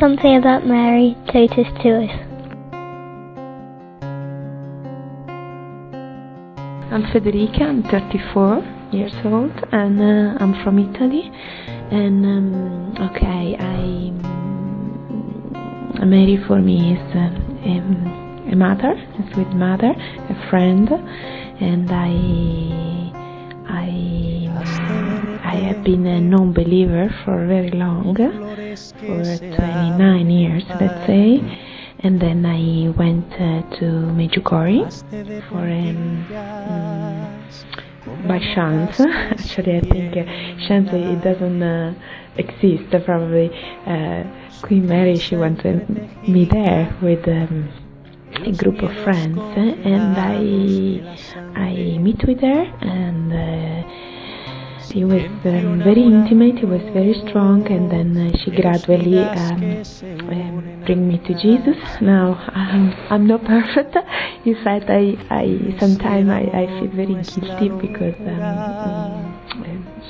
something about Mary Titus to us. I'm Federica, I'm 34 years old and uh, I'm from Italy and um, okay I Mary for me is uh, um, a mother, a sweet mother, a friend and I I have been a non-believer for very long, for 29 years, let's say, and then I went uh, to Medjugorje for um, um, by chance. Actually, I think uh, chance it doesn't uh, exist. Probably uh, Queen Mary she wanted me there with. Um, a group of friends and I I meet with her and uh, it was um, very intimate it was very strong and then uh, she gradually um, um, bring me to Jesus. Now um, I'm not perfect. In fact I, I sometimes I, I feel very guilty because um,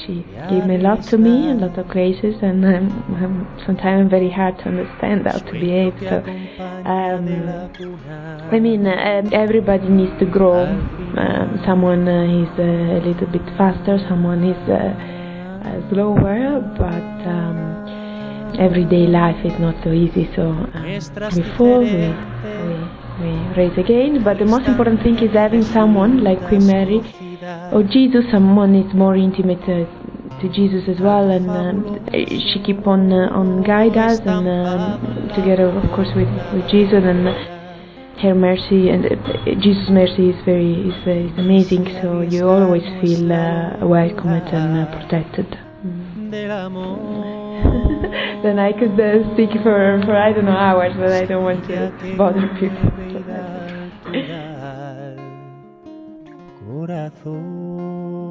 she gave me a lot to me a lot of graces and um, sometimes I'm very hard to understand how to behave. So I mean uh, everybody needs to grow. um, someone uh, is a little bit faster someone is uh, slower but um, everyday life is not so easy so um, before we, we, we raise again but the most important thing is having someone like Queen Mary. Or Jesus someone is more intimate uh, to Jesus as well and um, she keep on uh, on guide us and um, together of course with, with Jesus and her mercy and uh, Jesus mercy is very is, is amazing so you always feel uh, welcomed and uh, protected. Mm. then I could uh, speak for, for I don't know hours but I don't want to bother people. so